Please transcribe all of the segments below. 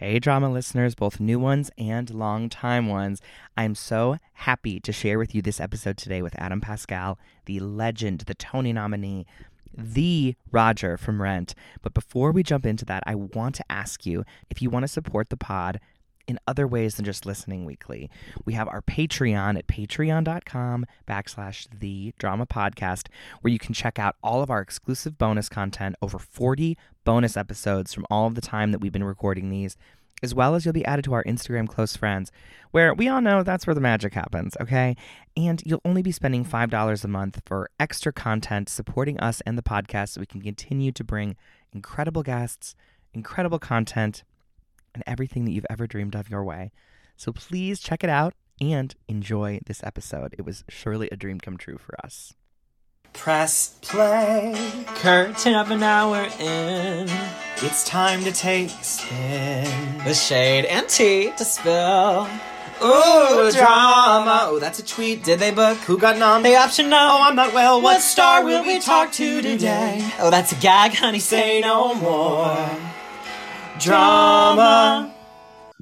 Hey, drama listeners, both new ones and long-time ones. I'm so happy to share with you this episode today with Adam Pascal, the legend, the Tony nominee, the Roger from Rent. But before we jump into that, I want to ask you if you want to support the pod in other ways than just listening weekly. We have our Patreon at patreon.com backslash the drama podcast, where you can check out all of our exclusive bonus content, over 40 bonus episodes from all of the time that we've been recording these, as well as you'll be added to our Instagram close friends, where we all know that's where the magic happens, okay? And you'll only be spending $5 a month for extra content supporting us and the podcast so we can continue to bring incredible guests, incredible content, and everything that you've ever dreamed of your way. So please check it out and enjoy this episode. It was surely a dream come true for us. Press play. Curtain up an hour in. It's time to take a spin. The shade and tea to spill. Ooh, drama. Oh, that's a tweet. Did they book? Who got nom? The option no. Oh, I'm not well. What star will we talk to today? Oh, that's a gag, honey. Say no more. Drama.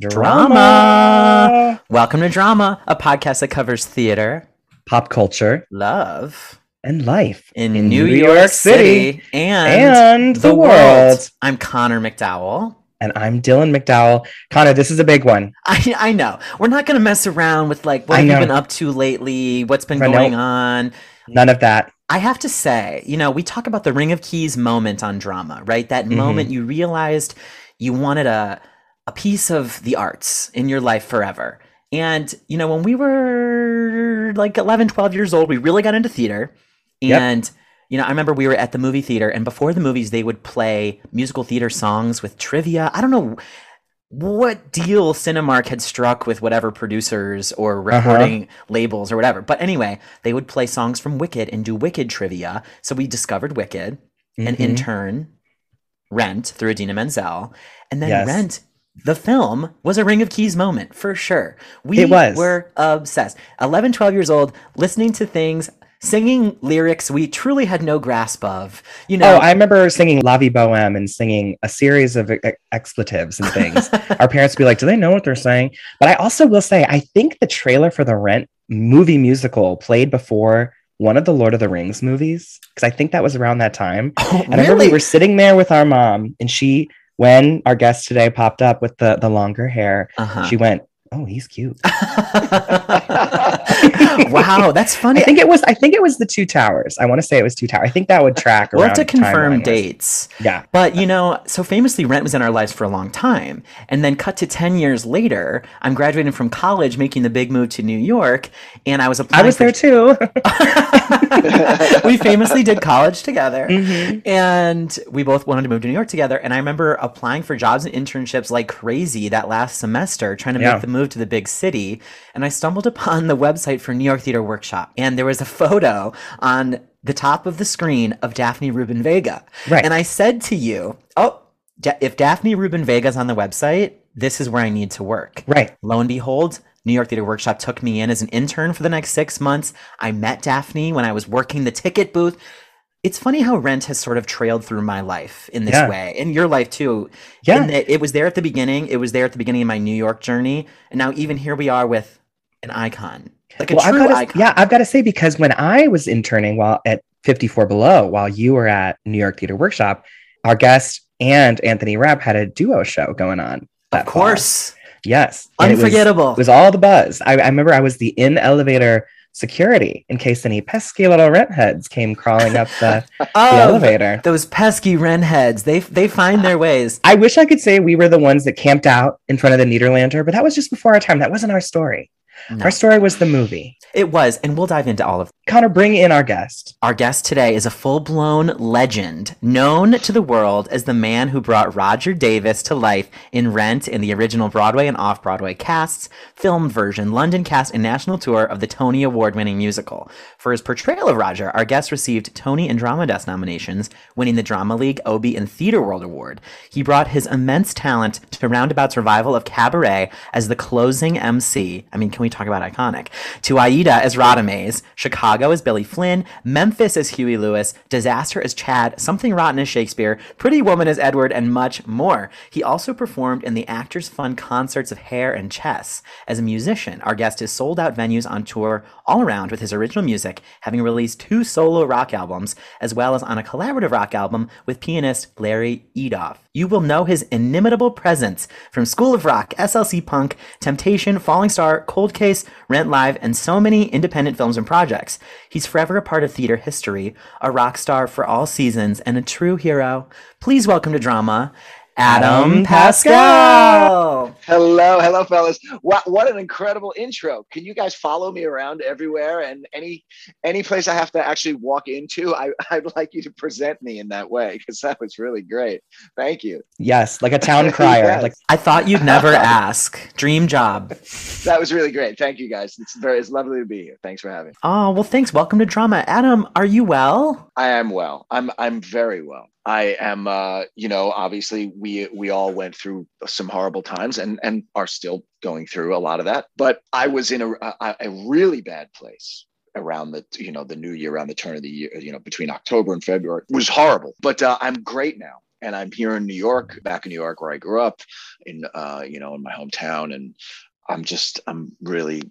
Drama. Welcome to Drama, a podcast that covers theater, pop culture, love, and life in, New, York, City, and, and the world. I'm Connor McDowell. And I'm Dylan McDowell. Connor, this is a big one. I, I know. We're not going to mess around with like what I have you been up to lately, what's been going on. None of that. I have to say, you know, we talk about the Ring of Keys moment on drama, right? That Mhm. moment you realized you wanted a a piece of the arts in your life forever. And, you know, when we were like 11, 12 years old, we really got into theater. Yep. And, you know, I remember we were at the movie theater, and before the movies, they would play musical theater songs with trivia. I don't know what deal Cinemark had struck with whatever producers or Uh-huh. recording labels or whatever. But anyway, they would play songs from Wicked and do Wicked trivia. So we discovered Wicked, and in Mhm. turn, Rent through Idina Menzel. And then Yes. Rent, the film, was a Ring of Keys moment for sure. We It was. were obsessed. 11, 12 years old, listening to things, singing lyrics we truly had no grasp of. You know, Oh, I remember singing La Vie Boheme and singing a series of e- expletives and things. Our parents would be like, Do they know what they're saying? But I also will say, I think the trailer for the Rent movie musical played before one of the Lord of the Rings movies, because I think that was around that time. Oh, And I remember we were sitting there with our mom, and she, when our guest today popped up with the, the longer hair, Uh-huh. she went, Oh, he's cute. wow, that's funny. I think it was. I think it was the two towers. I want to say it was two towers. I think that would track. we'll have to confirm dates. Yeah. But you know, so famously, Rent was in our lives for a long time, and then cut to ten years later, I'm graduating from college, making the big move to New York, and I was applying. I was for- there too. we famously did college together, Mhm. and we both wanted to move to New York together. And I remember applying for jobs and internships like crazy that last semester, trying to Yeah. make the move to the big city. And I stumbled upon the website for New York Theater Workshop, and there was a photo on the top of the screen of Daphne Rubin Vega. Right. And I said to you, "Oh, if Daphne Rubin Vega's on the website, this is where I need to work." Right. Lo and behold, New York Theater Workshop took me in as an intern for the next six months. I met Daphne when I was working the ticket booth. It's funny how Rent has sort of trailed through my life in this Yeah. way, in your life too. Yeah. It was there at the beginning. It was there at the beginning of my New York journey, and now even here we are with an icon, like a Well, I've got to, icon. yeah, I've got to say because when I was interning while at 54 Below, while you were at New York Theater Workshop, our guest and Anthony Rapp had a duo show going on. of that fall. course, Yes. And it was- unforgettable. It was, all the buzz. I, I remember I was the in elevator security in case any pesky little rent heads came crawling up the, oh, the oh, elevator. those pesky Ren heads. They they find their ways. I wish I could say we were the ones that camped out in front of the Nederlander, but that was just before our time. That wasn't our story. No. Our story was the movie. It was, and we'll dive into all of Connor, bring in our guest. Our guest today is a full blown legend, known to the world as the man who brought Roger Davis to life in Rent in the original Broadway and off Broadway casts, filmed version, London cast, and national tour of the Tony Award winning musical. For his portrayal of Roger, our guest received Tony and Drama Desk nominations, winning the Drama League, Obie, and Theater World Award. He brought his immense talent to Roundabout's revival of Cabaret as the closing MC. I mean, can we talk about iconic? To Aida as Radamés, Chicago Chicago as Billy Flynn, Memphis as Huey Lewis, Disaster as Chad, Something Rotten as Shakespeare, Pretty Woman as Edward, and much more. He also performed in the Actors Fund concerts of Hair and Chess. As a musician, our guest has sold out venues on tour all around with his original music, having released two solo rock albums, as well as on a collaborative rock album with pianist Larry Edoff. You will know his inimitable presence from School of Rock, SLC Punk, Temptation, Falling Star, Cold Case, Rent Live, and so many independent films and projects. He's forever a part of theater history, a rock star for all seasons, and a true hero. Please welcome to drama, Adam Pascal. Hello, hello, fellas. What what an incredible intro! Can you guys follow me around everywhere and any any place I have to actually walk into? I I'd like you to present me in that way because that was really great. Thank you. Yes, like a town crier. Yes. Like I thought you'd never ask. Dream job. That was really great. Thank you, guys. It's very it's lovely to be here. Thanks for having. me. Oh, well, thanks. Welcome to drama. Adam, are you well? I am well. I'm I'm very well. I am uh, you know, obviously we we all went through some horrible times and and are still going through a lot of that. But I was in a a, a really bad place around the you know the new year around the turn of the year you know between october and february it was horrible but uh, i'm great now and i'm here in new york back in new york where i grew up in uh, you know in my hometown and i'm just i'm really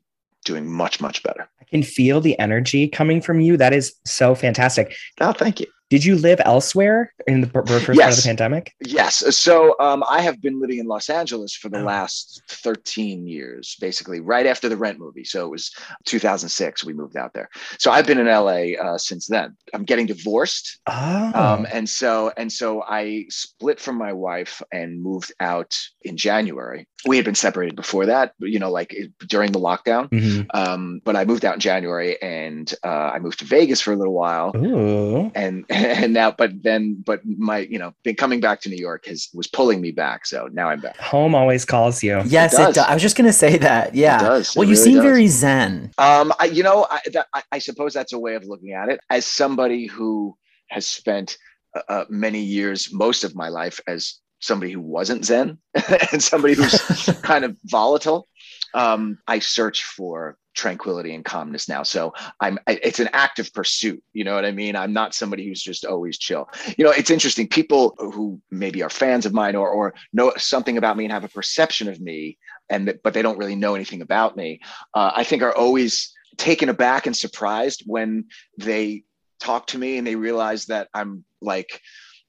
doing much much better I can feel the energy coming from you. That is so fantastic. oh thank you Did you live elsewhere in the first part of the pandemic? Yes. So um, I have been living in Los Angeles for the Oh. last 13 years, basically, right after the Rent movie. So it was 2006 we moved out there. So I've been in LA uh, since then. I'm getting divorced, Oh, um, and so and so I split from my wife and moved out in January. We had been separated before that, you know, like during the lockdown. Mhm. Um, but I moved out in January, and uh, I moved to Vegas for a little while Ooh. and and now but then but my you know been coming back to new york has was pulling me back so now i'm back Home always calls you. Yes, it does. does. I was just going to say that. Yeah. it does It Well, you really seem does. very zen. um I, you know I, that, I i suppose that's a way of looking at it as somebody who has spent uh, uh, many years most of my life as somebody who wasn't zen and somebody who's kind of volatile um i search for tranquility and calmness now. So i'm it's an active pursuit you know what i mean? I'm not somebody who's just always chill. You know it's interesting people who maybe are fans of mine or or know something about me and have a perception of me and that, but they don't really know anything about me uh, i think are always taken aback and surprised when they talk to me and they realize that i'm like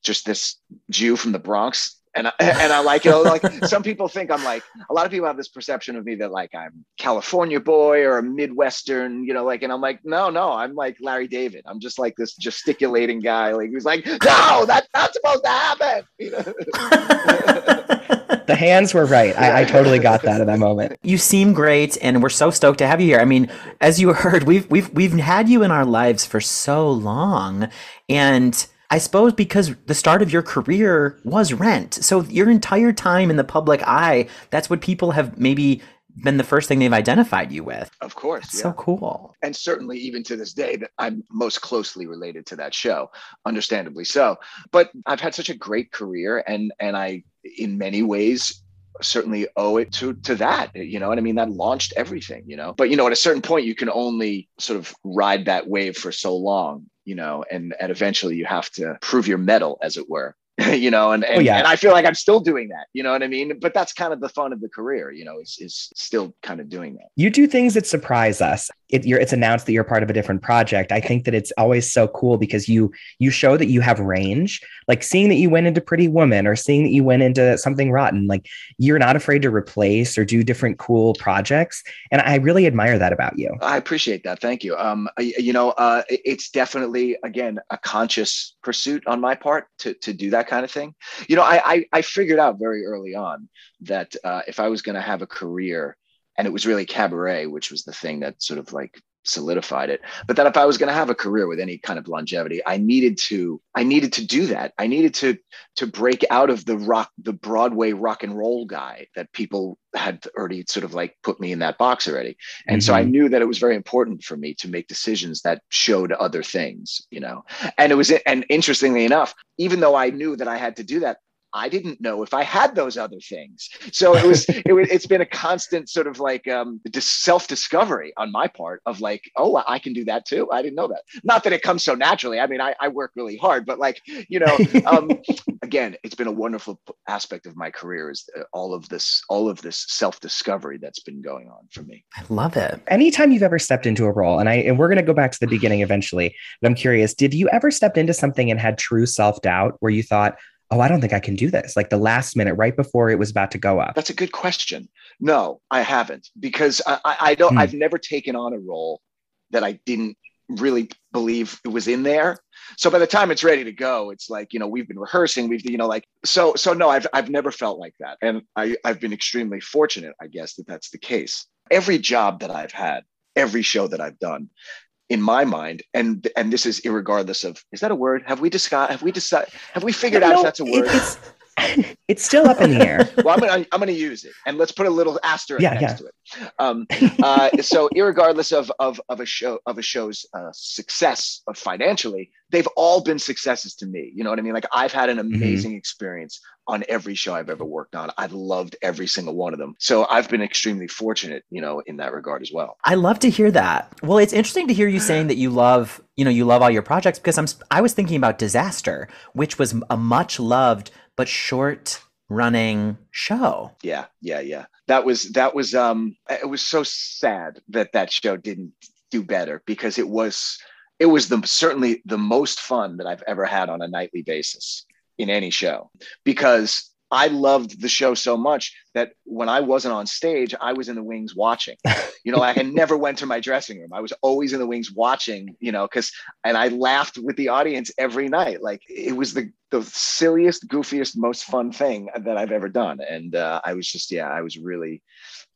just this jew from the bronx and I, and I like you know like some people think I'm like a lot of people have this perception of me that like I'm California boy or a Midwestern you know like and I'm like no no I'm like Larry David I'm just like this gesticulating guy like who's like no that's not supposed to happen you know The hands were right. I, I totally got that in that moment. you seem great, and we're so stoked to have you here. I mean, as you heard, we've we've we've had you in our lives for so long, and I suppose because the start of your career was Rent, so your entire time in the public eye, that's what people have maybe been the first thing they've identified you with. of course yeah. so cool. and certainly even to this day that I'm most closely related to that show, understandably so. But I've had such a great career, and and I, in many ways, certainly owe it to to that. You know what I mean? That launched everything. You know, but you know, at a certain point, you can only sort of ride that wave for so long. You know, and and eventually you have to prove your mettle, as it were. you know, and oh, and, Oh, yeah. and I feel like I'm still doing that. You know what I mean? But that's kind of the fun of the career. You know, is is still kind of doing that. You do things that surprise us. It, it's announced that you're part of a different project. I think that it's always so cool because you you show that you have range. Like seeing that you went into Pretty Woman or seeing that you went into something rotten. Like you're not afraid to replace or do different cool projects, and I really admire that about you. I appreciate that. Thank you. Um, you know, uh, it's definitely again a conscious pursuit on my part to to do that kind of thing. You know, I I, I figured out very early on that uh, if I was going to have a career, and it was really cabaret, which was the thing that sort of like solidified it but that if i was going to have a career with any kind of longevity i needed to i needed to do that i needed to to break out of the rock the broadway rock and roll guy that people had already sort of like put me in that box already and so I Mhm. knew that it was very important for me to make decisions that showed other things, you know. And it was and interestingly enough, even though I knew that I had to do that, I didn't know if I had those other things. So it was, it was it's been a constant sort of like um, self discovery on my part of like, oh, I can do that too. I didn't know that. Not that it comes so naturally. I mean, I, I work really hard, but like, you know, um, again, it's been a wonderful aspect of my career is uh, all of this, all of this self discovery that's been going on for me. I love it. Anytime you've ever stepped into a role, and I and we're gonna go back to the beginning eventually, but I'm curious, did you ever step into something and had true self doubt where you thought, oh, I don't think I can do this. Like the last minute, right before it was about to go up. That's a good question. No, I haven't because I, I don't. Hmm. I've never taken on a role that I didn't really believe it was in there. So by the time it's ready to go, it's like you know we've been rehearsing. We've you know like so so no, I've I've never felt like that, and I I've been extremely fortunate, I guess, that that's the case. Every job that I've had, every show that I've done, in my mind, and and this is regardless of is that a word? Have we discussed? Have we decided? Have we figured no, out if that's a word? It's, it's still up in the air. well, I'm gonna I'm gonna use it, and let's put a little asterisk yeah, next yeah. to it. Um, uh, so, regardless of of of a show of a show's uh, success of financially, they've all been successes to me. You know what I mean? Like I've had an mm-hmm. amazing mm-hmm. experience on every show I've ever worked on. I've loved every single one of them. So I've been extremely fortunate, you know, in that regard as well. I love to hear that. Well, it's interesting to hear you saying that you love, you know, you love all your projects because I'm I was thinking about Disaster, which was a much loved but short running show. Yeah, yeah, yeah. That was that was um it was so sad that that show didn't do better because it was it was the certainly the most fun that I've ever had on a nightly basis in any show because I loved the show so much that when I wasn't on stage, I was in the wings watching. You know, like I never went to my dressing room. I was always in the wings watching, you know, because and I laughed with the audience every night. Like it was the the silliest, goofiest, most fun thing that I've ever done. And uh, I was just, yeah, I was really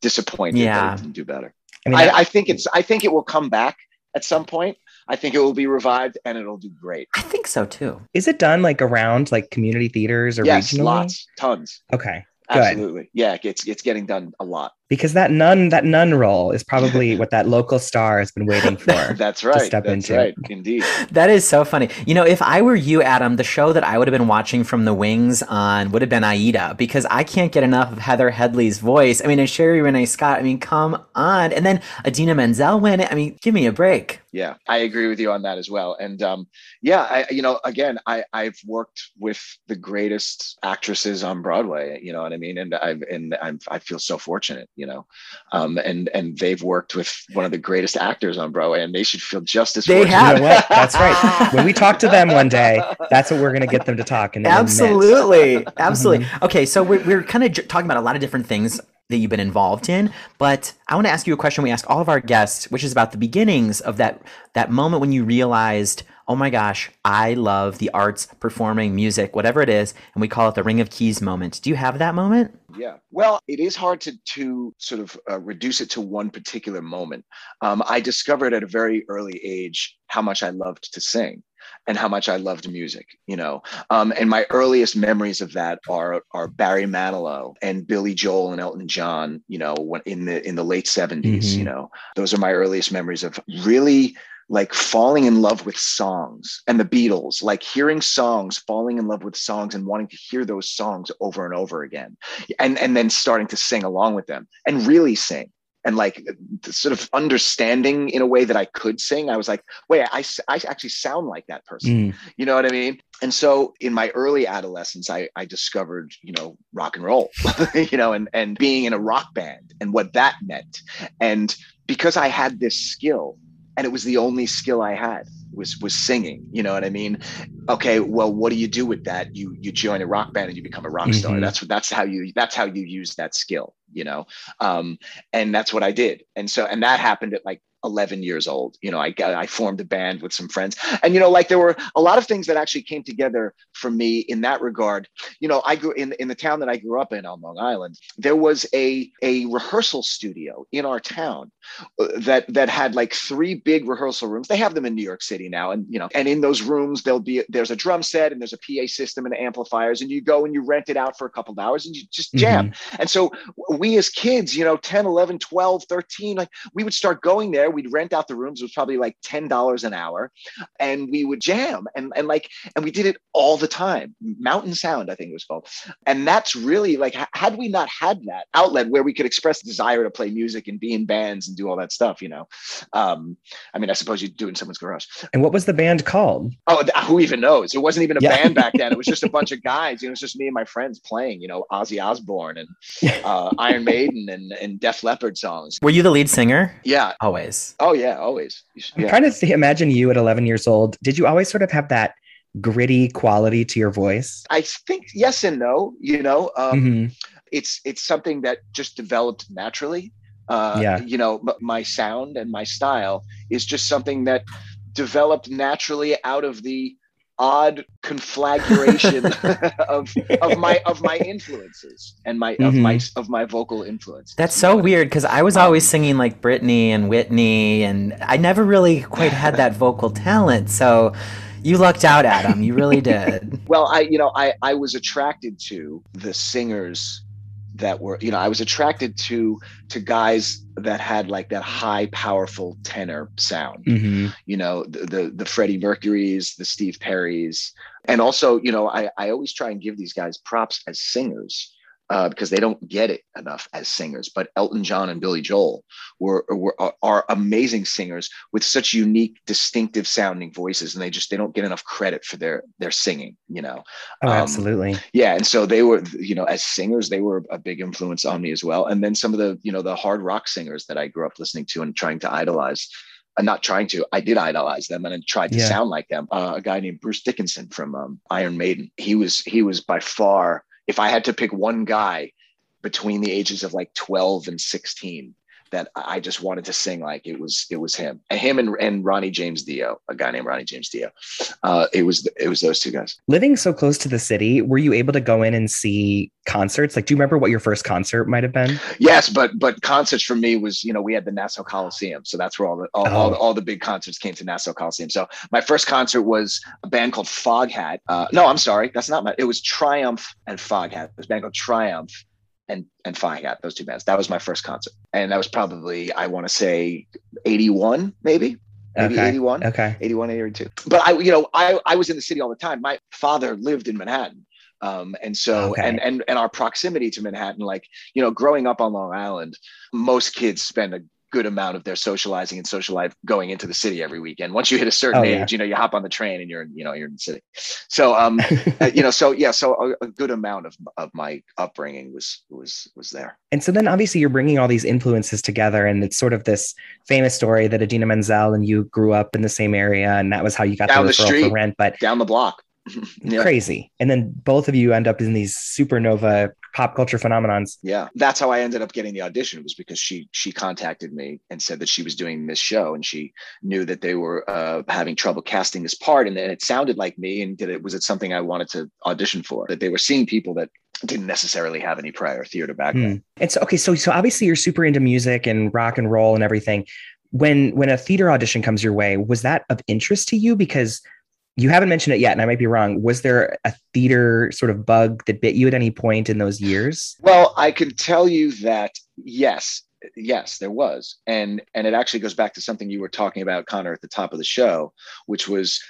disappointed yeah. that it didn't do better. I, mean, I, I think it's I think it will come back at some point. I think it will be revived and it'll do great. I think so too. Is it done like around like community theaters or yes, regionally? lots, tons. Okay. Absolutely. Yeah, it's it's getting done a lot. Because that nun that nun role is probably what that local star has been waiting for. That's right. To step That's into. right. Indeed. That is so funny. You know, if I were you, Adam, the show that I would have been watching from the wings on would have been Aida because I can't get enough of Heather Headley's voice. I mean, and Sherie Rene Scott. I mean, come on. And then Idina Menzel win it. I mean, give me a break. Yeah, I agree with you on that as well. And um, yeah, I, you know, again, I, I've worked with the greatest actresses on Broadway. You know what I mean? And I've and I'm, I feel so fortunate. You know, um, and and they've worked with one of the greatest actors on Broadway, and they should feel just as. They fortunate. have. You know? That's right. When we talk to them one day, that's what we're going to get them to talk. And absolutely, absolutely. Mm-hmm. Okay, so we're we're kind of j- talking about a lot of different things that you've been involved in. But I want to ask you a question we ask all of our guests, which is about the beginnings of that that moment when you realized, oh my gosh, I love the arts, performing, music, whatever it is, and we call it the ring of keys moment. Do you have that moment? Yeah. Well, it is hard to to sort of uh, reduce it to one particular moment. Um, I discovered at a very early age how much I loved to sing and how much I loved music, you know. Um, and my earliest memories of that are are Barry Manilow and Billy Joel and Elton John, you know, when in the in the late 70s, mm-hmm. you know. Those are my earliest memories of really like falling in love with songs and the Beatles, like hearing songs, falling in love with songs and wanting to hear those songs over and over again. And and then starting to sing along with them and really sing and like sort of understanding in a way that I could sing. I was like, wait, I, I actually sound like that person. Mm. You know what I mean? And so in my early adolescence, I, I discovered, you know, rock and roll, you know, and, and being in a rock band and what that meant. And because I had this skill and it was the only skill I had was was singing you know what i mean? Okay well what do you do with that? You you join a rock band and you become a rock star. Mm-hmm. that's that's how you that's how you use that skill you know? Um and that's what i did. And so and that happened at like 11 years old. You know, I got, I formed a band with some friends and, you know, like there were a lot of things that actually came together for me in that regard. You know, I grew in, in the town that I grew up in on Long Island, there was a, a rehearsal studio in our town uh, that, that had like three big rehearsal rooms. They have them in New York City city now, and you know, and in those rooms there'll be there's a drum set and there's a PA system and amplifiers, and you go and you rent it out for a couple of hours and you just jam. Mm-hmm. And so we as kids, you know, 10, 11, 12, 13, like we would start going there. We'd rent out the rooms. It was probably like $10 an hour. And we would jam and, and like, and we did it all the time. Mountain Sound, I think it was called. And that's really like, had we not had that outlet where we could express desire to play music and be in bands and do all that stuff, you know, um, I mean, I suppose you'd do it in someone's garage. And what was the band called? Oh, th- who even knows? It wasn't even a Yeah. band back then. It was just a bunch of guys. You know, it was just me and my friends playing. You know, Ozzy Osbourne and uh, Iron Maiden and and Def Leppard songs. Were you the lead singer? Yeah. Always. Oh yeah. Always. I'm Yeah. trying to see, imagine you at 11 years old. Did you always sort of have that gritty quality to your voice? I think yes and no. You know, um, Mhm. it's it's something that just developed naturally. Uh, Yeah. You know, m- my sound and my style is just something that developed naturally out of the odd conflagration of of my of my influences and my of my mm-hmm. of my vocal influence. That's so weird because I was um, always singing like Britney and Whitney, and I never really quite had that vocal talent. So you lucked out, Adam. You really did. Well, I you know I I was attracted to the singers that were you know I was attracted to to guys that had like that high powerful tenor sound. Mhm. You know the the, the Freddie Mercury's, the Steve Perry's, and also you know I I always try and give these guys props as singers. Uh, because they don't get it enough as singers, but Elton John and Billy Joel were, were are, are amazing singers with such unique, distinctive sounding voices, and they just they don't get enough credit for their their singing. You know, Oh, Um, absolutely. yeah and so they were you know as singers they were a big influence on me as well and then some of the you know the hard rock singers that i grew up listening to and trying to idolize uh, not trying to i did idolize them and I tried to Yeah. sound like them uh, a guy named bruce dickinson from um, iron maiden he was he was by far if i had to pick one guy between the ages of like 12 and 16 that I just wanted to sing like it was it was him him and, and Ronnie James Dio, a guy named Ronnie James Dio. Uh, it was it was those two guys. Living so close to the city, were you able to go in and see concerts? Like, do you remember what your first concert might have been? Yes, but but concerts for me was you know we had the Nassau Coliseum, so that's where all the all, all, Oh. the, all the big concerts came to Nassau Coliseum. So my first concert was a band called Foghat. Uh, no, I'm sorry, that's not my. It was Triumph and Foghat. It was a band called Triumph and and Foghat. Those two bands. That was my first concert, and that was probably I want to say 81, maybe maybe Okay. 81. Okay. 81, 82. But I, you know, I, I was in the city all the time. My father lived in Manhattan. Um, and so, Okay. and, and, and our proximity to Manhattan, like, you know, growing up on Long Island, most kids spend a good amount of their socializing and social life going into the city every weekend. Once you hit a certain Oh, age, yeah. you know, you hop on the train and you're, you know, you're in the city. So, um, uh, you know, so yeah, so a, a good amount of, of my upbringing was, was, was there. And so then obviously you're bringing all these influences together, and it's sort of this famous story that Idina Menzel and you grew up in the same area, and that was how you got Down the the street. for rent. But Down the block. Yeah. crazy. And then both of you end up in these supernova pop culture phenomenons. Yeah, that's how I ended up getting the audition was because she she contacted me and said that she was doing this show and she knew that they were uh, having trouble casting this part and then it sounded like me and did it was it something I wanted to audition for that they were seeing people that didn't necessarily have any prior theater background. Hmm. And so okay, so so obviously you're super into music and rock and roll and everything. When when a theater audition comes your way, was that of interest to you? Because you haven't mentioned it yet, and I might be wrong. Was there a theater sort of bug that bit you at any point in those years? Well, I can tell you that yes, yes, there was, and and it actually goes back to something you were talking about, Connor, at the top of the show, which was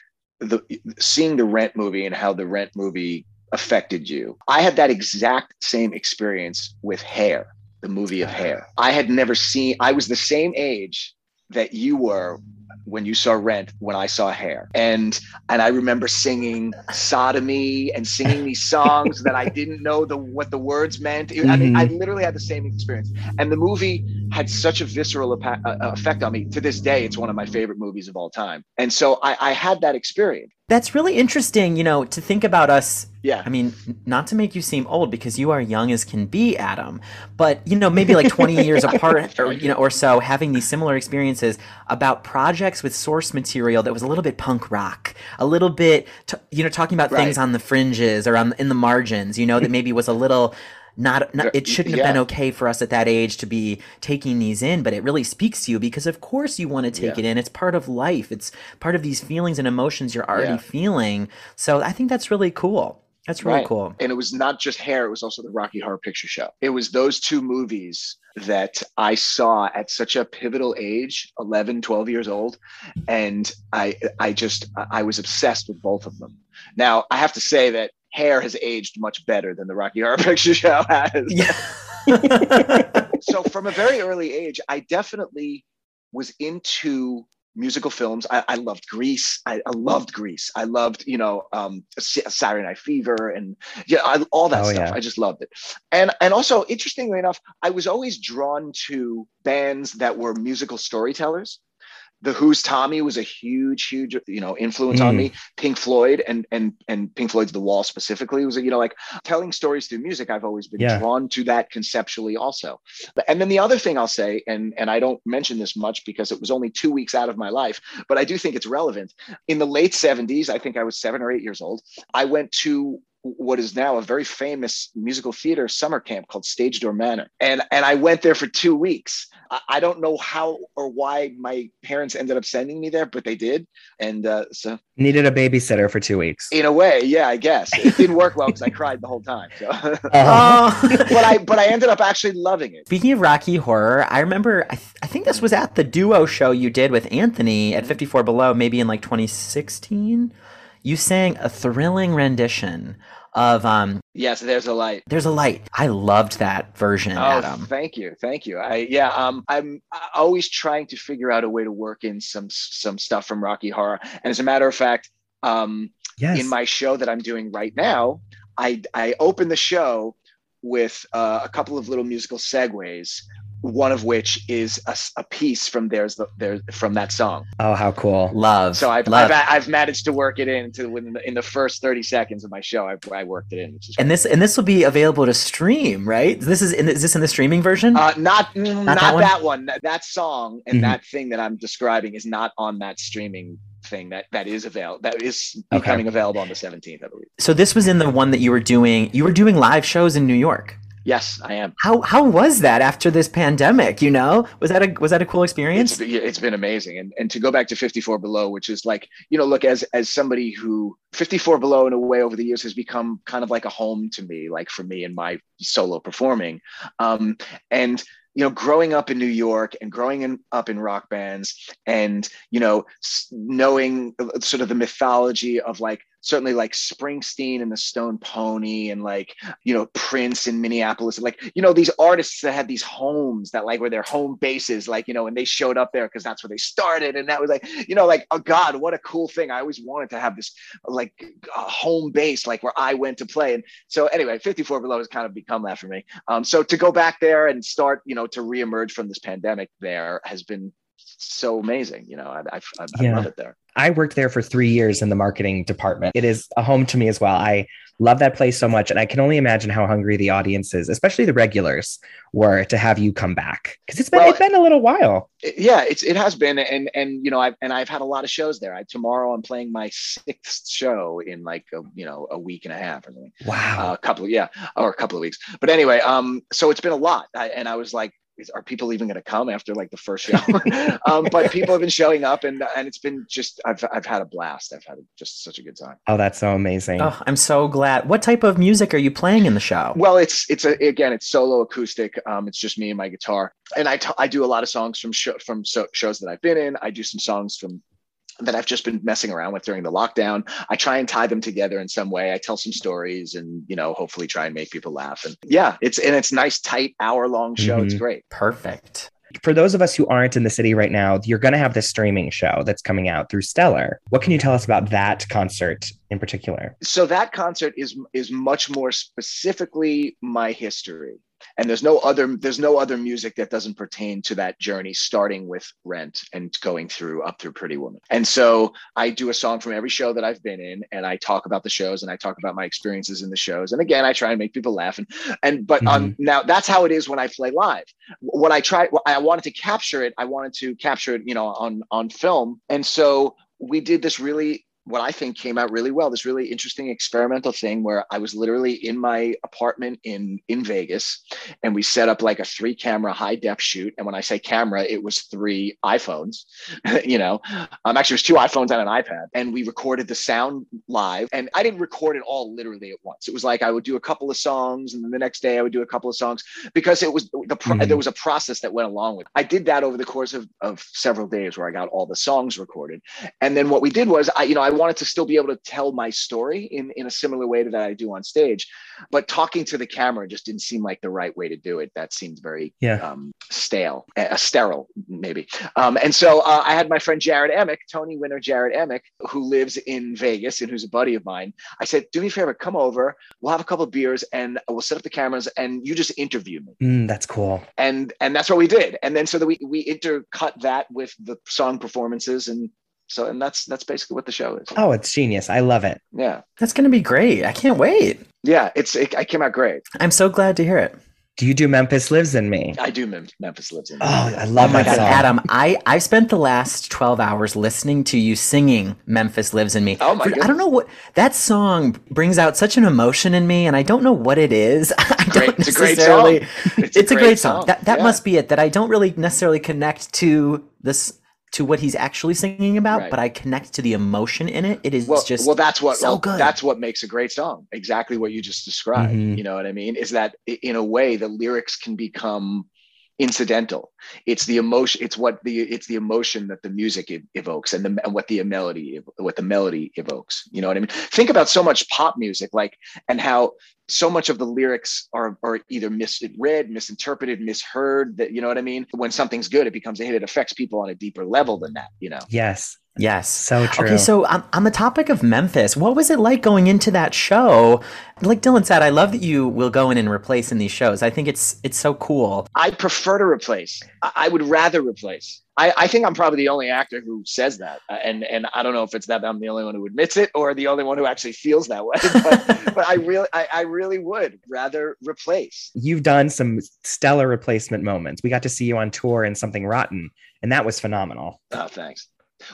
the seeing the Rent movie and how the Rent movie affected you. I had that exact same experience with Hair, the movie of Hair. I had never seen. I was the same age that you were when you saw Rent when I saw Hair, and and I remember singing sodomy and singing these songs that I didn't know the what the words meant. I mean, I literally had the same experience, and the movie had such a visceral uh, effect on me. To this day, it's one of my favorite movies of all time, and so I, I had that experience. That's really interesting, you know, to think about us. Yeah. I mean, not to make you seem old because you are young as can be, Adam, but you know, maybe like 20 years apart or you know or so having these similar experiences about projects with source material that was a little bit punk rock, a little bit t- you know talking about things on the fringes or on in the margins, you know, that maybe was a little not, not it shouldn't have Yeah. been okay for us at that age to be taking these in but it really speaks to you because of course you want to take Yeah. it in it's part of life it's part of these feelings and emotions you're already Yeah. feeling so i think that's really cool that's really Right. cool And it was not just hair, it was also the Rocky Horror Picture Show. It was those two movies that I saw at such a pivotal age, 11, 12 years old. And I I just I was obsessed with both of them. Now, I have to say that hair has aged much better than the Rocky Horror Picture Show has. yeah so from a very early age, I definitely was into musical films. I, I loved Grease. I, I loved Grease. I loved, you know, um, Saturday Night Fever and yeah, I, all that Oh, stuff. yeah. I just loved it. And and also, interestingly enough, I was always drawn to bands that were musical storytellers. The Who's Tommy was a huge, huge, you know, influence on Mm. me. Pink Floyd and and and Pink Floyd's The Wall specifically was, you know, like telling stories through music. I've always been Yeah. drawn to that conceptually, also. But- And then the other thing I'll say, and and I don't mention this much because it was only two weeks out of my life, but I do think it's relevant. In the late '70s, I think I was seven or eight years old. I went to what is now a very famous musical theater summer camp called Stage Door Manor, and and I went there for two weeks. I, I don't know how or why my parents ended up sending me there, but they did, and uh, so Needed a babysitter for two weeks. in a way, yeah, I guess it didn't work well because I cried the whole time. So. Oh. but I but I ended up actually loving it. Speaking of Rocky Horror, I remember, I, th- I think this was at the duo show you did with Anthony at 54 Below, maybe in like 2016. You sang a thrilling rendition of um, Yes, there's a light. There's a Light. I loved that version, Oh, Adam. thank you, thank you. I yeah, um, I'm always trying to figure out a way to work in some some stuff from Rocky Horror. And as a matter of fact, um, yes. in my show that I'm doing right now, I I open the show with uh, a couple of little musical segues. One of which is a piece from there's the there from that song. oh, how cool. Love. So I've, love. I've I've managed to work it into within the, in the first thirty seconds of my show. I, I worked it in, which is and this and this will be available to stream, right? This is in, is this in the streaming version? Uh, not mm, not, that that, one? one. That, that song and Mhm. that thing that I'm describing is not on that streaming thing that that is available. That is Okay. becoming available on the 17th, I believe. so this was in the one that you were doing. You were doing live shows in New York. Yes, I am. How how was that after this pandemic? You know, was that a was that a cool experience? It's, it's been amazing, and and to go back to 54 Below, which is like you know, look as as somebody who 54 Below in a way over the years has become kind of like a home to me, like for me and my solo performing, um, and you know, growing up in New York and growing in, up in rock bands, and you know, knowing uh, sort of the mythology of like certainly like Springsteen and the Stone Pony and like you know Prince in Minneapolis like you know these artists that had these homes that like were their home bases like you know and they showed up there because that's where they started and that was like you know like oh god what a cool thing. I always wanted to have this like uh, home base like where I went to play and so anyway 54 below has kind of become that for me. Um so to go back there and start you know to reemerge from this pandemic there has been so amazing you know I, I, I, I love it there I worked there for three years in the marketing department. It is a home to me as well. I love that place so much. And I can only imagine how hungry the audience is, especially the regulars, were to have you come back. Because it's been Well, it's been a little while. It- yeah it's it has been and and you know i've and i've had a lot of shows there I, tomorrow i'm playing my sixth show in like a, you know a week and a half or something Wow. a couple of yeah or a couple of weeks but anyway um so it's been a lot I, and i was like are people even going to come after like the first show um but people have been showing up and and it's been just i've i've had a blast i've had just such a good time oh, that's so amazing. Oh, I'm so glad. What type of music are you playing in the show? Well, it's it's a again it's solo acoustic. Um, it's just me and my guitar, and I t- I do a lot of songs from show, from so- shows that I've been in. I do some songs from that I've just been messing around with during the lockdown. I try and tie them together in some way. I tell some stories, and you know, hopefully try and make people laugh. And yeah, it's and it's nice, tight, hour long show. It's Mhm. great. Perfect. For those of us who aren't in the city right now, you're going to have this streaming show that's coming out through Stellar. What can you tell us about that concert in particular? so that concert is is much more specifically my history. And there's no other there's no other music that doesn't pertain to that journey starting with rent and going through up through pretty woman. And so i do a song from every show that i've been in and i talk about the shows and i talk about my experiences in the shows. And again i try and make people laugh. And and but on now that's how it is when i play live. What i try i wanted to capture it i wanted to capture it you know on on film. And so we did this really what I think came out really well. This really interesting experimental thing where I was literally in my apartment in in Vegas, and we set up like a three camera high def shoot. And when I say camera, it was three iPhones. you know, um, actually, it was two iPhones and an iPad, and we recorded the sound live. And I didn't record it all literally at once. It was like I would do a couple of songs, and then the next day I would do a couple of songs because it was the pro- Mhm. there was a process that went along with. It. I did that over the course of of several days where I got all the songs recorded. And then what we did was I, you know, I wanted to still be able to tell my story in, in a similar way to that I do on stage. But talking to the camera just didn't seem like the right way to do it. That seemed very Yeah. um, stale, uh, sterile, maybe. Um, and so uh, I had my friend Jarrod Emick, Tony winner Jarrod Emick, who lives in Vegas and who's a buddy of mine. I said, do me a favor, come over. We'll have a couple of beers and we'll set up the cameras and you just interview me Mm, that's cool. and and that's what we did and then so that we we intercut that with the song performances and so and that's that's basically what the show is Oh, it's genius. I love it. yeah That's going to be great. I can't wait. yeah it's it, it came out great I'm so glad to hear it. Do you do Memphis Lives in Me? i do Mem- memphis lives in Me. Oh, I love oh my god, song. Adam! I I spent the last twelve hours listening to you singing "Memphis Lives in Me." Oh my God. I don't know what that song brings out such an emotion in me, and I don't know what it is. I Great- don't it's a great song. It's, a, great song. song. That that Yeah. must be it. That I don't really necessarily connect to this to what he's actually singing about, Right. but I connect to the emotion in it. It is well, just well that's what so well, good. that's what makes a great song exactly what you just described Mhm. you know what i mean is that in a way the lyrics can become incidental. It's the emotion it's what the it's the emotion that the music ev- evokes and the and what the melody ev- what the melody evokes you know what i mean? Think about so much pop music like and how so much of the lyrics are are either misread misinterpreted misheard that you know what i mean? When something's good it becomes a hit it affects people on a deeper level than that you know? Yes. Yes. So true. Okay, so um, on the topic of Memphis, what was it like going into that show? Like Dylan said, I love that you will go in and replace in these shows. I think it's it's so cool. I prefer to replace. I, I would rather replace. I, I think I'm probably the only actor who says that, uh, and and I don't know if it's that I'm the only one who admits it or the only one who actually feels that way. But, but I really, I, I really would rather replace. You've done some stellar replacement moments. We got to see you on tour in Something Rotten, and that was phenomenal. Oh, thanks.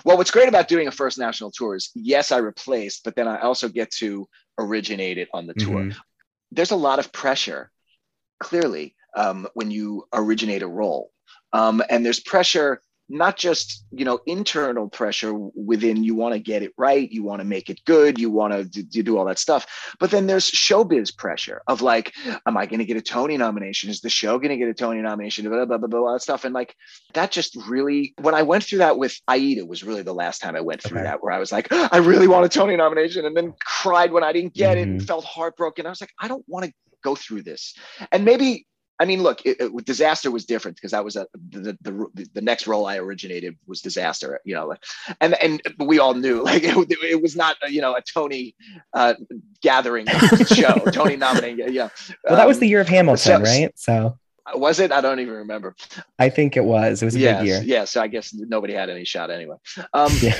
Well, what's great about doing a first national tour is yes, I replaced, but then I also get to originate it on the tour. Mhm. there's a lot of pressure clearly um, when you originate a role um, and there's pressure not just you know internal pressure within you want to get it right you want to make it good you want to do, do all that stuff but then there's showbiz pressure of like am i going to get a tony nomination is the show going to get a tony nomination blah, blah, blah, blah, that stuff and like that just really when i went through that with aida was really the last time i went through Okay. that where i was like i really want a tony nomination and then cried when i didn't get it and Mhm. felt heartbroken i was like i don't want to go through this and maybe I mean, look, it, it- disaster was different because that was a, the, the the next role I originated was disaster, you know, and and we all knew like it, it was not you know a Tony uh, gathering show, Tony nominating, yeah. Well, that was Um, the year of Hamilton, so- right? So was it? I don't even remember. I think it was. It was a Yes, big year. yeah. So I guess nobody had any shot anyway. Um, Yeah.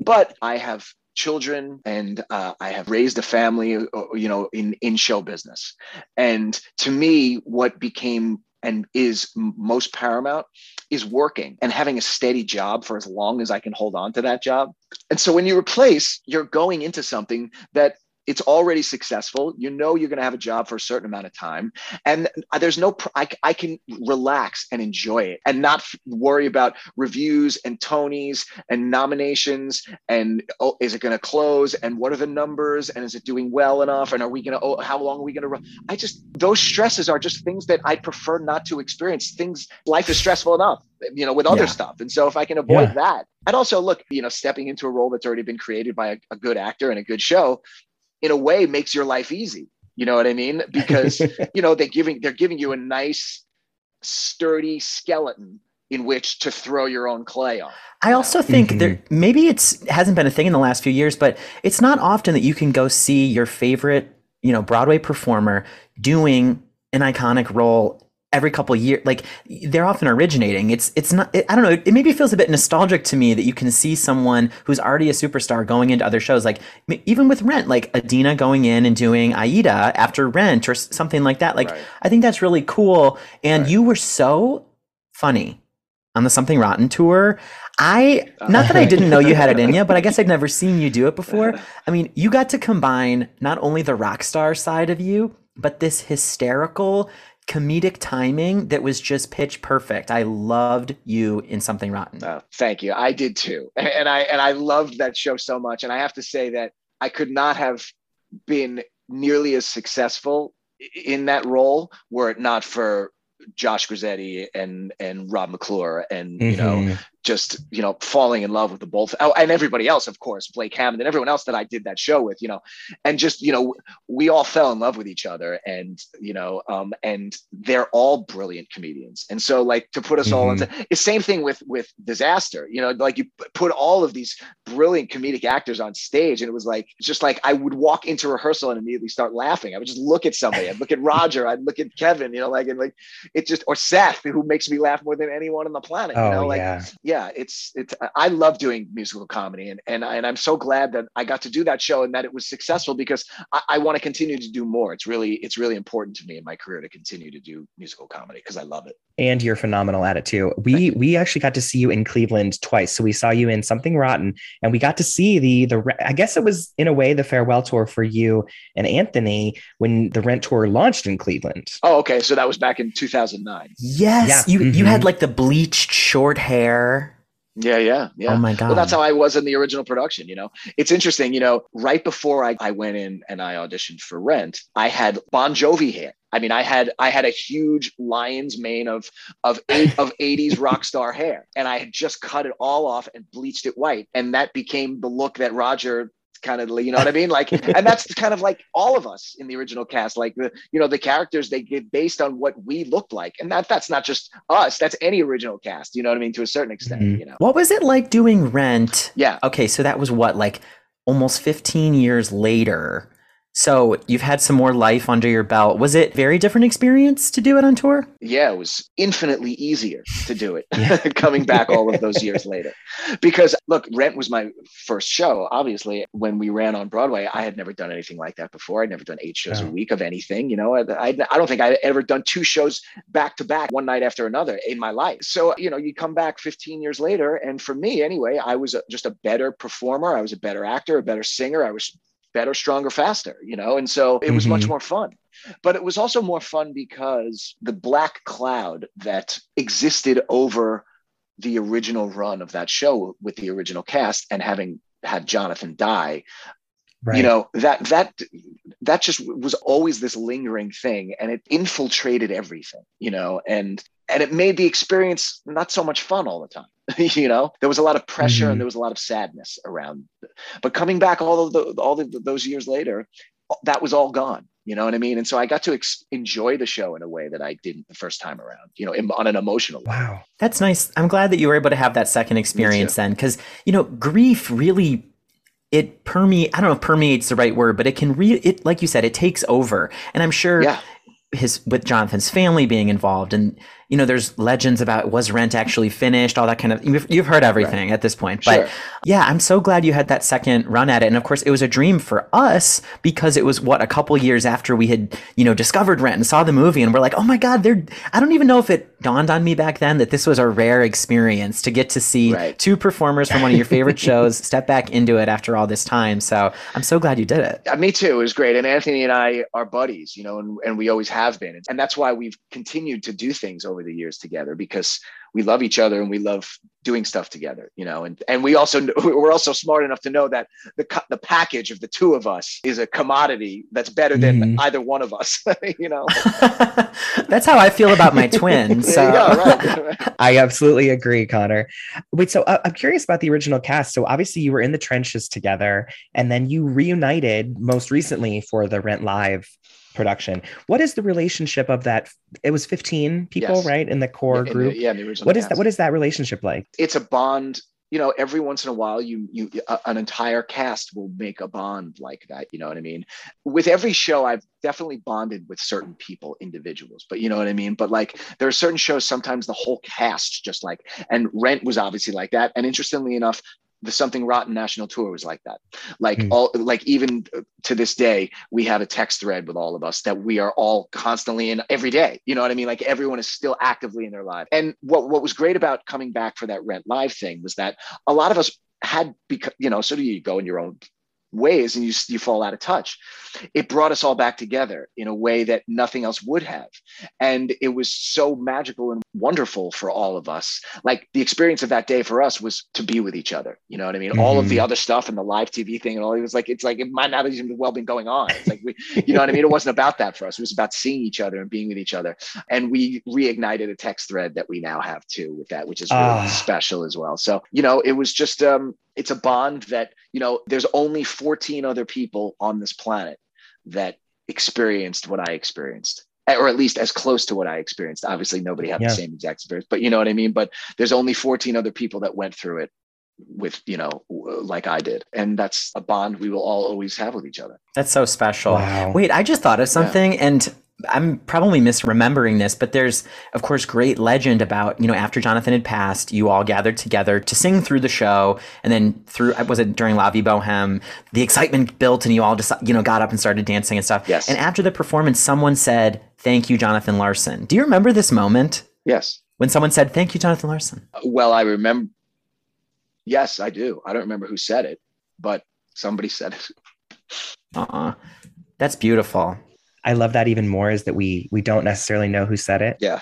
but I have children and uh, I have raised a family, uh, you know, in in show business. And to me, what became and is most paramount is working and having a steady job for as long as I can hold on to that job. And so when you replace, you're going into something that it's already successful. You know you're going to have a job for a certain amount of time, and uh, there's no. pr- I, I can relax and enjoy it, and not f- worry about reviews and Tonys and nominations and oh, is it going to close and what are the numbers and is it doing well enough and are we going to oh how long are we going to run? I just those stresses are just things that I prefer not to experience. Things life is stressful enough, you know, with other Yeah. stuff, and so if I can avoid Yeah. that, and also look, you know, stepping into a role that's already been created by a, a good actor and a good show, in a way makes your life easy. You know what I mean? Because you know they're giving they're giving you a nice sturdy skeleton in which to throw your own clay on. I also think Mhm. there maybe it's hasn't been a thing in the last few years, but it's not often that you can go see your favorite, you know, Broadway performer doing an iconic role every couple of years. Like they're often originating. It's it's not. It, I don't know. It, maybe feels a bit nostalgic to me that you can see someone who's already a superstar going into other shows. Like even with Rent, like Idina going in and doing Aida after Rent or something like that. Like Right. I think that's really cool. And Right. you were so funny on the Something Rotten tour. I uh, not that I didn't know you had it in you, but I guess I'd never seen you do it before. I mean, you got to combine not only the rock star side of you, but this hysterical comedic timing that was just pitch perfect. I loved you in Something Rotten. Oh, thank you. I did too, and I and I loved that show so much. And I have to say that I could not have been nearly as successful in that role were it not for Josh Grisetti and and Rob McClure and you know Mhm. Just you know falling in love with the both oh, and everybody else of course Blake Hammond and everyone else that I did that show with you know and just you know we all fell in love with each other and you know um and they're all brilliant comedians. And so like to put us all into it's same thing with with disaster you know like you put all of these brilliant comedic actors on stage and it was like just like I would walk into rehearsal and immediately start laughing. I would just look at somebody I'd look at Roger I'd look at Kevin you know like and like it just or Seth who makes me laugh more than anyone on the planet you Oh know like yeah. Yeah it's it's i love doing musical comedy and and, I, and i'm so glad that i got to do that show and that it was successful because i, I want to continue to do more it's really it's really important to me in my career to continue to do musical comedy because i love it and you're phenomenal at it too. We we actually got to see you in Cleveland twice. So we saw you in Something Rotten, and we got to see the the I guess it was in a way the farewell tour for you and Anthony when the Rent tour launched in Cleveland. oh okay so that was back in 2009 Yes, Yeah. you you had Mhm. like the bleached short hair. Yeah yeah yeah Oh my god. Well, that's how I was in the original production. You know, it's interesting. You know, right before I, I went in and I auditioned for Rent, I had Bon Jovi hair. I mean, I had I had a huge lion's mane of of eight of '80s rock star hair, and I had just cut it all off and bleached it white, and that became the look that Roger kind of you know what i mean like and that's kind of like all of us in the original cast like the you know the characters they get based on what we looked like and that that's not just us that's any original cast you know what i mean to a certain extent Mhm. you know what was it like doing Rent? yeah Okay, so that was what like almost 15 years later. So you've had some more life under your belt. Was it very different experience to do it on tour? yeah, it was infinitely easier to do it Yeah. coming back all of those years later. Because look, Rent was my first show. Obviously, when we ran on Broadway, I had never done anything like that before. I'd never done eight shows a Oh. week of anything. You know, I, I, I don't think I'd ever done two shows back to back, one night after another in my life. So, you know, you come back 15 years later. And for me, anyway, I was a, just a better performer. I was a better actor, a better singer. I was better, stronger, faster, you know? And so it was much Mhm. more fun but it was also more fun because the black cloud that existed over the original run of that show with the original cast and having had Jonathan die, Right. you know, that that that just was always this lingering thing and it infiltrated everything, you know, and and it made the experience not so much fun all the time. you know, there was a lot of pressure Mhm. and there was a lot of sadness around. But coming back all of the all of those years later, that was all gone. You know what I mean? And so I got to ex- enjoy the show in a way that I didn't the first time around. You know, in, on an emotional level. wow. That's nice. I'm glad that you were able to have that second experience then cuz you know, grief really it permeate I don't know if permeates the right word, but it can re it like you said it takes over. And I'm sure Yeah. his with Jonathan's family being involved and you know there's legends about was rent actually finished all that kind of you've, you've heard everything at this point but Sure. yeah i'm so glad you had that second run at it and of course it was a dream for us because it was what a couple years after we had you know discovered rent and saw the movie and we're like oh my god they're i don't even know if it dawned on me back then that this was a rare experience to get to see Right. two performers from one of your favorite shows step back into it after all this time so i'm so glad you did it Uh, me too. It was great. And Anthony and I are buddies, you know, and, and we always have been. And that's why we've continued to do things over the years together because we love each other and we love doing stuff together, you know. And and we also we're also smart enough to know that the the package of the two of us is a commodity that's better than Mhm. either one of us, you know. that's how i feel about my twin so go, right. I absolutely agree, Connor. Wait, so uh, I'm curious about the original cast. So obviously you were in the trenches together, and then you reunited most recently for the Rent Live production. What is the relationship of that? It was 15 people, Yes. right, in the core In the- group. yeah, in the original What is cast. that? What is that relationship like? it's a bond you know every once in a while you you an entire cast will make a bond like that you know what i mean with every show i've definitely bonded with certain people individuals but you know what i mean but like there are certain shows sometimes the whole cast just like and rent was obviously like that and interestingly enough the Something Rotten national tour was like that. Like Mm. all, like even to this day, we have a text thread with all of us that we are all constantly in every day. You know what I mean? Like everyone is still actively in their life. And what what was great about coming back for that Rent Live thing was that a lot of us had become, you know, so of you go in your own ways and you you fall out of touch. It brought us all back together in a way that nothing else would have, and it was so magical and wonderful for all of us. Like the experience of that day for us was to be with each other. You know what I mean? All of the Mhm. other stuff and the live TV thing and all it was like it's like it might not have even well been going on. It's like we, you know what I mean? It wasn't about that for us. It was about seeing each other and being with each other. And we reignited a text thread that we now have too with that, which is really Ah. special as well. So you know, it was just um, it's a bond that you know. There's only 14 other people on this planet that experienced what I experienced. Or at least as close to what I experienced. Obviously, nobody had Yeah. the same exact experience, but you know what I mean. But there's only 14 other people that went through it with you know like I did, and that's a bond we will all always have with each other. That's so special. Wow. Wait, I just thought of something and I'm probably misremembering this, but there's of course great legend about, you know, after Jonathan had passed, you all gathered together to sing through the show and then through uh, was it during La Vie Boheme, the excitement built and you all just you know got up and started dancing and stuff. Yes. And after the performance someone said, "Thank you Jonathan Larson." Do you remember this moment Yes. when someone said, "Thank you Jonathan Larson"? Uh, well, I remember. Yes, I do. I don't remember who said it, but somebody said it. Uh-uh. That's beautiful. I love that even more is that we we don't necessarily know who said it. Yeah,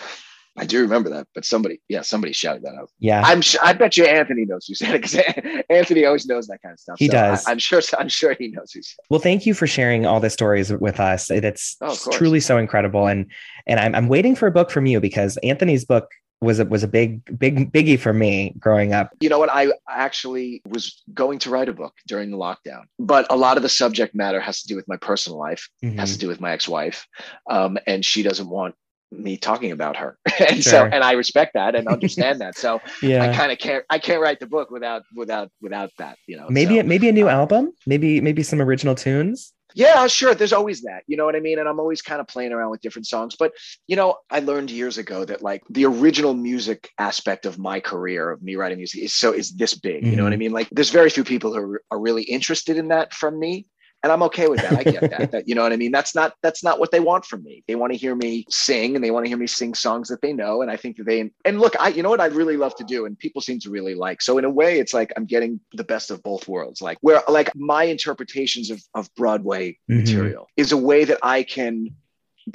I do remember that. But somebody, yeah, somebody shouted that out. Yeah. I'm. Sh- I bet you Anthony knows who said it because Anthony always knows that kind of stuff. He So does. I, am sure. I'm sure he knows who said. Well, thank you for sharing all the stories with us. It's Oh, truly so incredible, and and I'm I'm waiting for a book from you because Anthony's book was a, was a big big biggie for me growing up. You know what? I actually was going to write a book during the lockdown, but a lot of the subject matter has to do with my personal life. Mhm. has to do with my ex-wife um, and she doesn't want me talking about her and so and i respect that and understand that so yeah i kind of can't i can't write the book without without without that you know Maybe so, maybe a new uh, album, maybe maybe some original tunes. Yeah sure there's always that you know what i mean? And i'm always kind of playing around with different songs but you know i learned years ago that like the original music aspect of my career of me writing music is so is this big you know what mm-hmm. i mean? Like there's very few people who are, are really interested in that from me and i'm okay with that. I get that. That you know what i mean? That's not that's not what they want from me. They want to hear me sing and they want to hear me sing songs that they know. And i think that they and look i you know what i'd really love to do and people seem to really like. So in a way it's like i'm getting the best of both worlds. Like where like my interpretations of, of broadway Mhm. material is a way that i can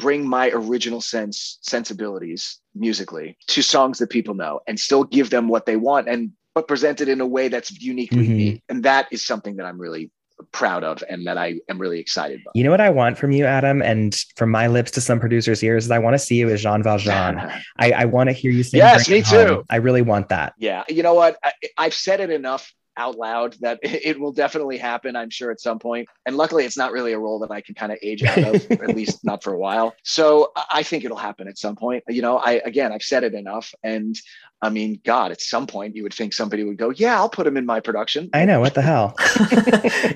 bring my original sense sensibilities musically to songs that people know and still give them what they want and but present it in a way that's uniquely Mhm. me. And that is something that i'm really proud of and that i am really excited about You know what I want from you, Adam, and from my lips to some producers' ears is I want to see you as Jean Valjean. I, I want to hear you sing. Yes, me Home. too. I really want that. yeah you know what I, i've said it enough out loud that it will definitely happen i'm sure at some point and luckily it's not really a role that i can kind of age out of at least not for a while so I- i think it'll happen at some point you know i again i've said it enough and i mean god at some point you would think somebody would go yeah i'll put him in my production I know what the hell.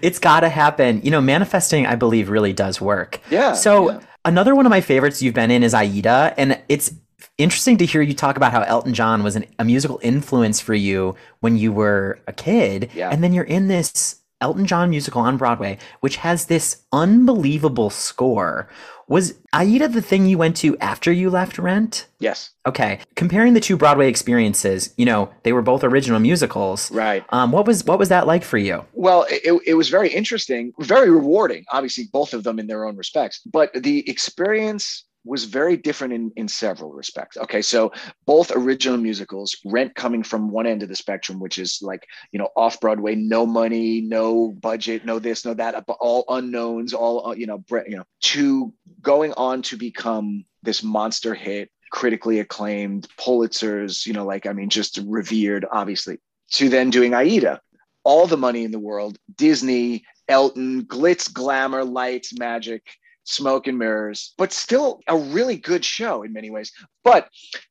it's got to happen. You know, manifesting, I believe, really does work. yeah So yeah. another one of my favorites you've been in is Aida, and it's interesting to hear you talk about how Elton John was an, a musical influence for you when you were a kid, Yeah. and then you're in this Elton John musical on Broadway, which has this unbelievable score. Was Aida the thing you went to after you left Rent? yes Okay, comparing the two Broadway experiences, you know they were both original musicals. right Um, what was what was that like for you? Well, it, it was very interesting, very rewarding, obviously, both of them in their own respects. But the experience was very different in, in several respects. Okay, so both original musicals, Rent coming from one end of the spectrum, which is like, you know, off Broadway, no money, no budget, no this, no that, all unknowns, all, uh, you know, you know, to going on to become this monster hit, critically acclaimed, Pulitzers, you know, like, I mean, just revered, obviously, to then doing Aida all the money in the world disney elton glitz glamour lights magic smoke and mirrors but still a really good show in many ways. But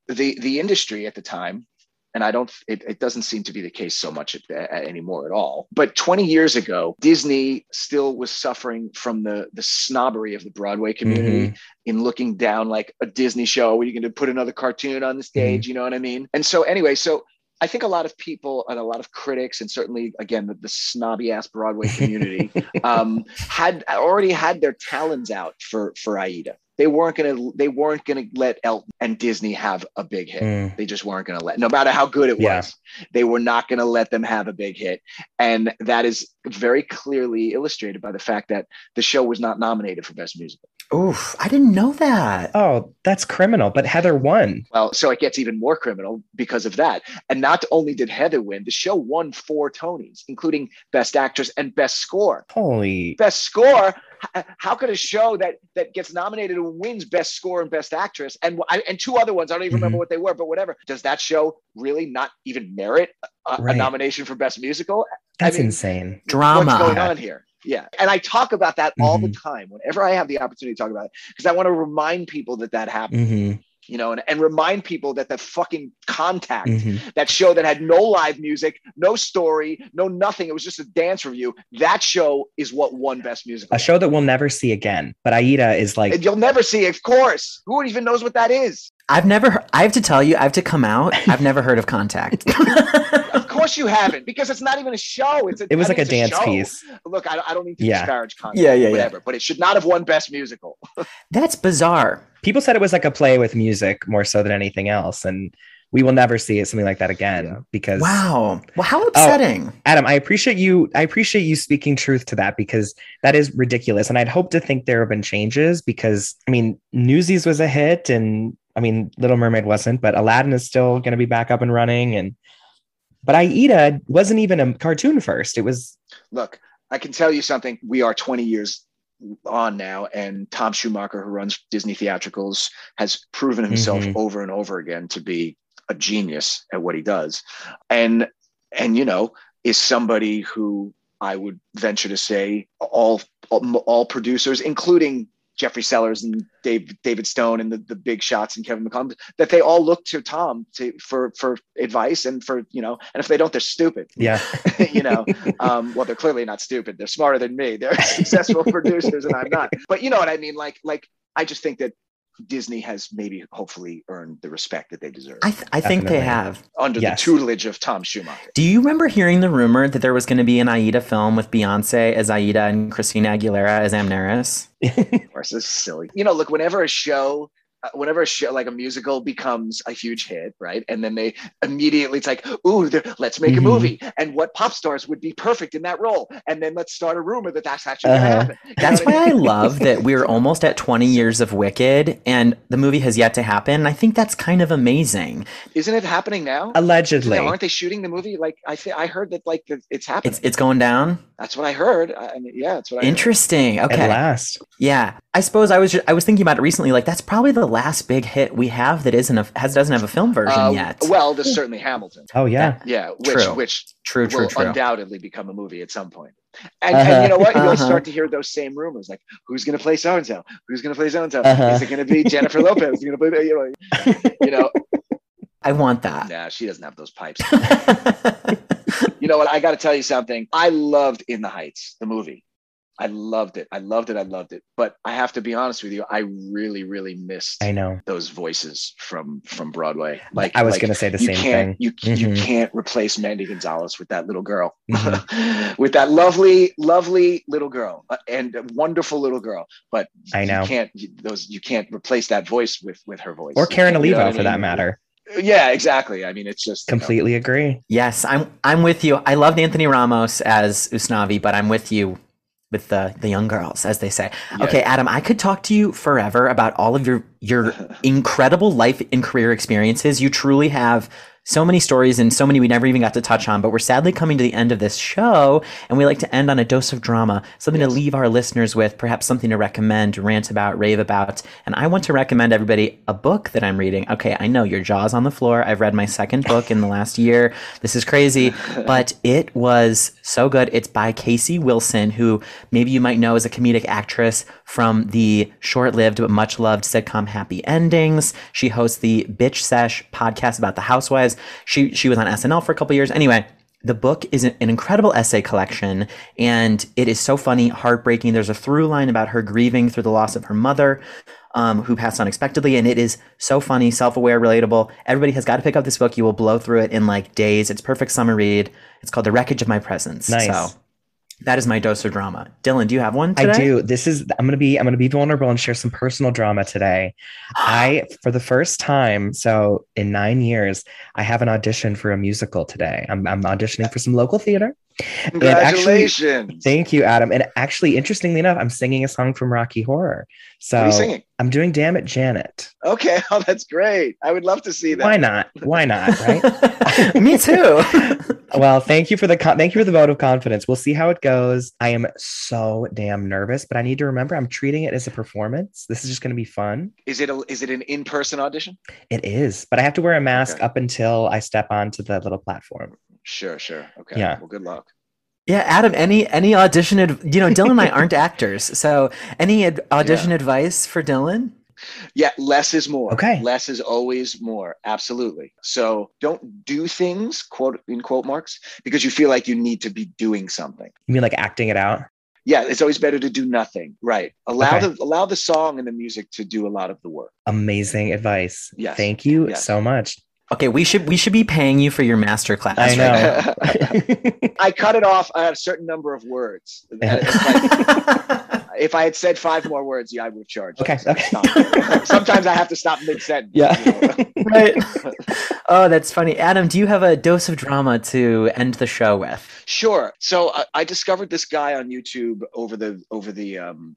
the the industry at the time and i don't it, it doesn't seem to be the case so much at, at, anymore at all but 20 years ago disney still was suffering from the the snobbery of the broadway mm-hmm. community in looking down like a disney show where you're going to put another cartoon on the mm-hmm. stage you know what i mean? And so anyway so I think a lot of people and a lot of critics, and certainly again the, the snobby ass Broadway community, um, had already had their talons out for for Aida. They weren't gonna they weren't gonna let Elton and Disney have a big hit. Mm. They just weren't gonna let, no matter how good it Yeah. was, they were not gonna let them have a big hit. And that is very clearly illustrated by the fact that the show was not nominated for Best Musical. Oof, I didn't know that. Oh, that's criminal. But Heather won. Well, so it gets even more criminal because of that. And not only did Heather win, the show won four Tonys, including Best Actress and Best Score. Holy. Best Score. How could a show that that gets nominated and wins Best Score and Best Actress and and two other ones I don't even remember mm-hmm. what they were, but whatever. Does that show really not even merit a, a nomination for Best Musical? That's mean, insane. Drama. What's going on here? Yeah. And I talk about that all the time whenever I have the opportunity to talk about it because I want to remind people that that happened, hmm you know, and, and remind people that the fucking contact, hmm that show that had no live music, no story, no nothing. It was just a dance review. That show is what won Best Music. A show that we'll never see again. But Aida is like, And you'll never see, of course. Who even knows what that is? I've never. I have to tell you. I have to come out. I've never heard of Contact. Of course you haven't, because it's not even a show. It's a, it was I like mean, a dance show. piece. Look, I, I don't need to Yeah. disparage Contact, Yeah, yeah, yeah. whatever, but it should not have won Best Musical. That's bizarre. People said it was like a play with music more so than anything else. And we will never see it, something like that again Yeah. because Wow. Well, how oh, upsetting. Adam, I appreciate you. I appreciate you speaking truth to that because that is ridiculous. And I'd hope to think there have been changes because I mean, Newsies was a hit, and I mean, Little Mermaid wasn't, but Aladdin is still going to be back up and running. And but Aida wasn't even a cartoon first. It was Look, I can tell you something. We are 20 years on now, and Tom Schumacher, who runs Disney Theatricals, has proven himself Mhm. over and over again to be a genius at what he does. And and you know, is somebody who I would venture to say all all, all producers, including Jeffrey Sellers and Dave, David Stone and the, the big shots and Kevin McCollum, that they all look to Tom to, for for advice and for you know, and if they don't, they're stupid. Yeah, you know um, well they're clearly not stupid. They're smarter than me. They're successful producers and i'm not. But you know what i mean? Like like i just think that disney has maybe hopefully earned the respect that they deserve I, th- I think they have. under Yes. the tutelage of tom schumacher Do you remember hearing the rumor that there was going to be an Aida film with Beyonce as Aida and Christina Aguilera as Amneris? of course this is silly you know look whenever a show whenever a show like a musical becomes a huge hit right and then they immediately it's like ooh let's make Mhm. a movie and what pop stars would be perfect in that role and then let's start a rumor that that's actually going to Uh-huh. happen You That's why I I love that we're almost at 20 years of Wicked and the movie has yet to happen. I think that's kind of amazing. isn't it happening now allegedly. aren't they shooting the movie? Like I think I heard that like it's happening. It's it's going down. that's what I heard. I I mean, yeah, that's what I heard. Interesting. At Okay. last, Yeah. I suppose I was ju- I was thinking about it recently like that's probably the last big hit we have that isn't a has doesn't have a film version Uh, yet. Well, there's certainly Hamilton. oh yeah, Yeah, which True. which true, true, will true. undoubtedly become a movie at some point. And, Uh-huh. and you know what? You'll Uh-huh. start to hear those same rumors, like who's going to play so and so? Who's going to play so and so? Is it going to be Jennifer Lopez? Is it going to play? You know, you know, I want that. nah, she doesn't have those pipes. You know what? I got to tell you something. I loved In the Heights, the movie. I loved it. I loved it. I loved it. But I have to be honest with you. I really, really missed I know. those voices from from Broadway. Like I was like, going to say the you same can't thing. you you Mhm. can't replace Mandy Gonzalez with that little girl, Mhm. with that lovely, lovely little girl, uh, and wonderful little girl. But I know. you can't you, those you can't replace that voice with with her voice Or Karen You know Olivo what I for that matter. Yeah, exactly. I mean, it's just you know, Completely agree. Yes, I'm I'm with you. I loved Anthony Ramos as Usnavi, but I'm with you with the the young girls, as they say. Yeah. Okay, Adam, I could talk to you forever about all of your your incredible life and career experiences. You truly have so many stories and so many we never even got to touch on, but we're sadly coming to the end of this show, and we like to end on a dose of drama, something to leave our listeners with, perhaps something to recommend, rant about, rave about. And I want to recommend everybody a book that I'm reading. Okay, I know your jaw's on the floor. I've read my second book in the last year. This is crazy, but it was so good. It's by Casey Wilson, who maybe you might know as a comedic actress from the short-lived but much-loved sitcom Happy Endings. She hosts the Bitch Sesh podcast about the housewives. She she was on SNL for a couple years. Anyway, the book is an incredible essay collection and it is so funny, heartbreaking. There's a through line about her grieving through the loss of her mother. um, who passed unexpectedly, and it is so funny, self-aware, relatable. Everybody has got to pick up this book. You will blow through it in like days. It's perfect summer read. It's called The Wreckage of My Presence. Nice. So that is my dose of drama. Dylan, do you have one today? I do. This is I'm gonna be I'm gonna be vulnerable and share some personal drama today. I for the first time, so in nine years, I have an audition for a musical today. I'm I'm auditioning for some local theater. And actually- Congratulations. Thank you, Adam. And actually, interestingly enough, I'm singing a song from Rocky Horror. So what are you singing? I'm doing Damn It Janet. Okay, oh, that's great. I would love to see that. Why not? Why not? Right? Me too. well, thank you for the con- thank you for the vote of confidence. We'll see how it goes. I am so damn nervous, but I need to remember I'm treating it as a performance. This is just going to be fun. Is it a, is it an in person audition? It is, but I have to wear a mask Okay. up until I step onto the little platform. Sure, sure. Okay. Yeah. Well, good luck. Yeah, Adam. Any any audition? Ad- you know, Dylan and I aren't actors, so any ad- audition advice for Dylan? Yeah, less is more. Okay. Less is always more. Absolutely. So don't do things, quote in quote marks, because you feel like you need to be doing something. You mean like acting it out? Yeah, it's always better to do nothing. Right. Allow Okay. the allow the song and the music to do a lot of the work. Amazing advice. Yes. Thank you Yes. so much. Okay, we should we should be paying you for your master class. I right know. I cut it off at a certain number of words. If I had said five more words, yeah, I would have charged. Okay, So okay. Sometimes I have to stop mid sentence. yeah. right. Oh, that's funny. Adam, do you have a dose of drama to end the show with? Sure. So I, I discovered this guy on YouTube over the over the um,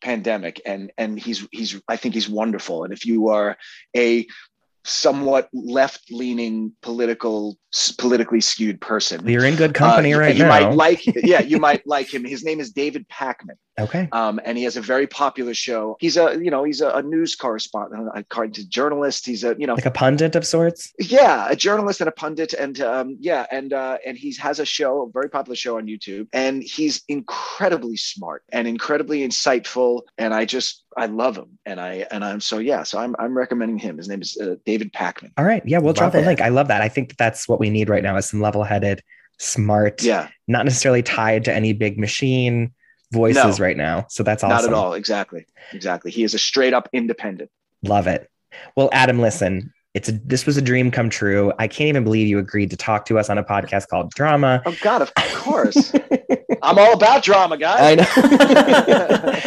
pandemic, and and he's he's I think he's wonderful. And if you are a somewhat left leaning political politically skewed person, You're in good company uh, right you now. might like yeah you might like him. His name is David Pakman. okay. um, and he has a very popular show. He's a you know he's a, a news correspondent, a, a journalist. He's a you know Like a pundit of sorts. yeah a journalist and a pundit, and um, yeah and uh, and he has a show, a very popular show on YouTube, and he's incredibly smart and incredibly insightful, and I just I love him, and I and I'm so yeah, so I'm I'm recommending him. His name is uh, David Pakman. All right. Yeah, we'll drop Love a link. I love that. I think that that's what we need right now is some level-headed, smart, Yeah, not necessarily tied to any big machine voices No. right now. So that's awesome. not at all. Exactly, exactly. He is a straight up independent. Love it. Well, Adam, listen, it's a, this was a dream come true. I can't even believe you agreed to talk to us on a podcast called Drama. Oh God, of course. I'm all about drama, guys. I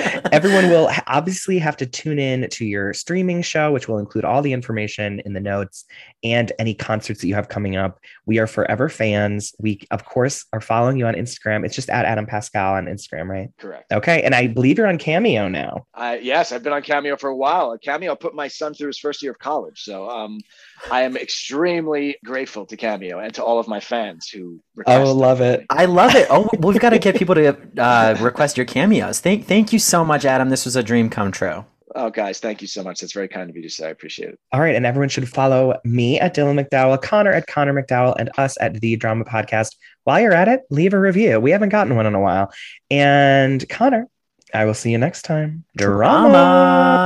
know. Everyone will obviously have to tune in to your streaming show, which will include all the information in the notes and any concerts that you have coming up. We are forever fans. We, of course, are following you on Instagram. It's just at Adam Pascal on Instagram, right? Correct. Okay. And I believe you're on Cameo now. I, yes, I've been on Cameo for a while. Cameo put my son through his first year of college, so um, I am extremely grateful to Cameo and to all of my fans who. request Oh, love for it. I love it. Oh, we've got to get people to uh, request your cameos. Thank, thank you so much, Adam. This was a dream come true. Oh, guys, thank you so much. That's very kind of you to say. I appreciate it. All right. And everyone should follow me at Dylan McDowell, Connor at Connor McDowell, and us at The Drama Podcast. While you're at it, leave a review. We haven't gotten one in a while. And Connor, I will see you next time. Drama.